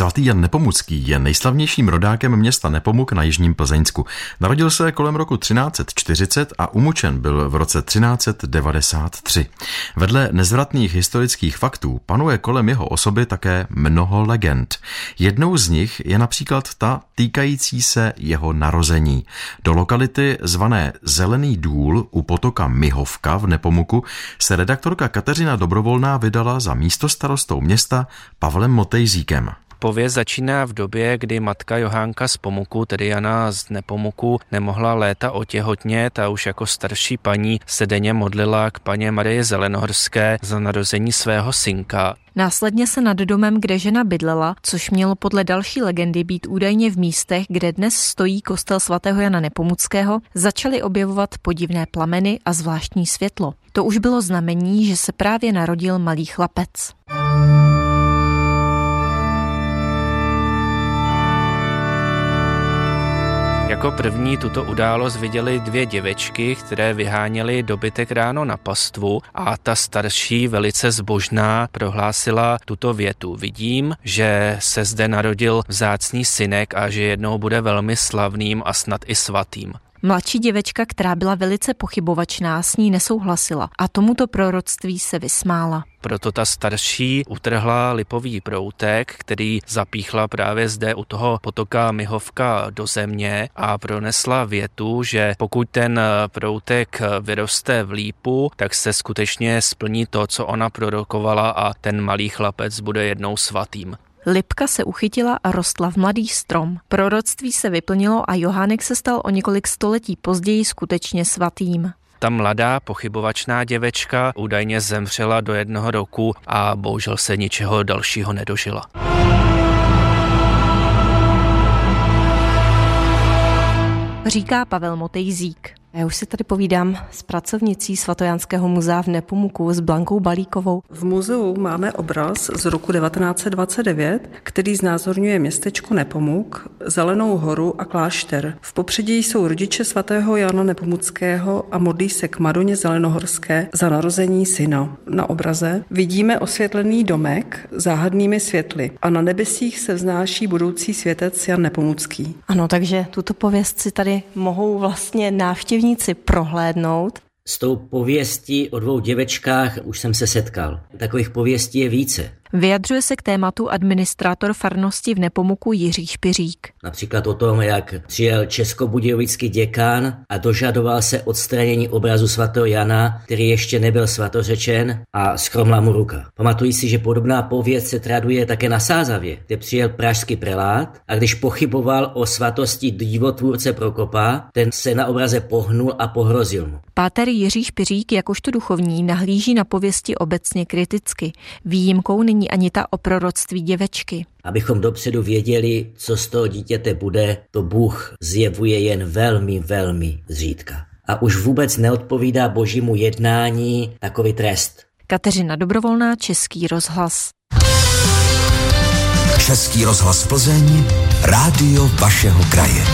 Svatý Jan Nepomucký je nejslavnějším rodákem města Nepomuk na Jižním Plzeňsku. Narodil se kolem roku 1340 a umučen byl v roce 1393. Vedle nezvratných historických faktů panuje kolem jeho osoby také mnoho legend. Jednou z nich je například ta týkající se jeho narození. Do lokality zvané Zelený důl u potoka Mihovka v Nepomuku se redaktorka Kateřina Dobrovolná vydala za místo starostou města Pavlem Motejzíkem. Pověst začíná v době, kdy matka Johánka z Pomuku, tedy Jana z Nepomuku, nemohla léta otěhotnět a už jako starší paní se denně modlila k paně Marie Zelenohorské za narození svého synka. Následně se nad domem, kde žena bydlela, což mělo podle další legendy být údajně v místech, kde dnes stojí kostel svatého Jana Nepomuckého, začaly objevovat podivné plameny a zvláštní světlo. To už bylo znamení, že se právě narodil malý chlapec. Jako první tuto událost viděli dvě děvečky, které vyháněly dobytek ráno na pastvu a ta starší, velice zbožná, prohlásila tuto větu. Vidím, že se zde narodil vzácný synek a že jednou bude velmi slavným a snad i svatým. Mladší děvečka, která byla velice pochybovačná, s ní nesouhlasila a tomuto proroctví se vysmála. Proto ta starší utrhla lipový proutek, který zapíchla právě zde u toho potoka Mihovka do země a pronesla větu, že pokud ten proutek vyroste v lípu, tak se skutečně splní to, co ona prorokovala a ten malý chlapec bude jednou svatým. Lipka se uchytila a rostla v mladý strom. Proroctví se vyplnilo a Johánek se stal o několik století později skutečně svatým. Ta mladá pochybovačná děvečka údajně zemřela do jednoho roku a bohužel se ničeho dalšího nedožila. Říká Pavel Motejzík. Já už si tady povídám s pracovnicí Svatojanského muzea v Nepomuku s Blankou Balíkovou. V muzeu máme obraz z roku 1929, který znázorňuje městečko Nepomuk, Zelenou horu a klášter. V popředí jsou rodiče svatého Jana Nepomuckého a modlí se k Madoně Zelenohorské za narození syna. Na obraze vidíme osvětlený domek záhadnými světly a na nebesích se vznáší budoucí světec Jan Nepomucký. Ano, takže tuto pověst si tady mohou vlastně návštěvit návštěvníci prohlédnout. S tou pověstí o dvou děvečkách už jsem se setkal. Takových pověstí je více. Vyjadřuje se k tématu administrátor farnosti v Nepomuku Jiří Špiřík. Například o tom, jak přijel českobudějovický děkán a dožadoval se odstranění obrazu svatého Jana, který ještě nebyl svatořečen a skromla mu ruka. Pamatují si, že podobná pověst se traduje také na Sázavě, kde přijel pražský prelát a když pochyboval o svatosti divotvůrce Prokopa, ten se na obraze pohnul a pohrozil mu. Páter Jiří Špiřík jakožto duchovní nahlíží na pověsti obecně kriticky. Výjimkou není není ani ta o proroctví děvečky. Abychom dopředu věděli, co z toho dítěte bude, to Bůh zjevuje jen velmi, velmi zřídka. A už vůbec neodpovídá božímu jednání takový trest. Kateřina Dobrovolná, Český rozhlas. Český rozhlas Plzeň, rádio vašeho kraje.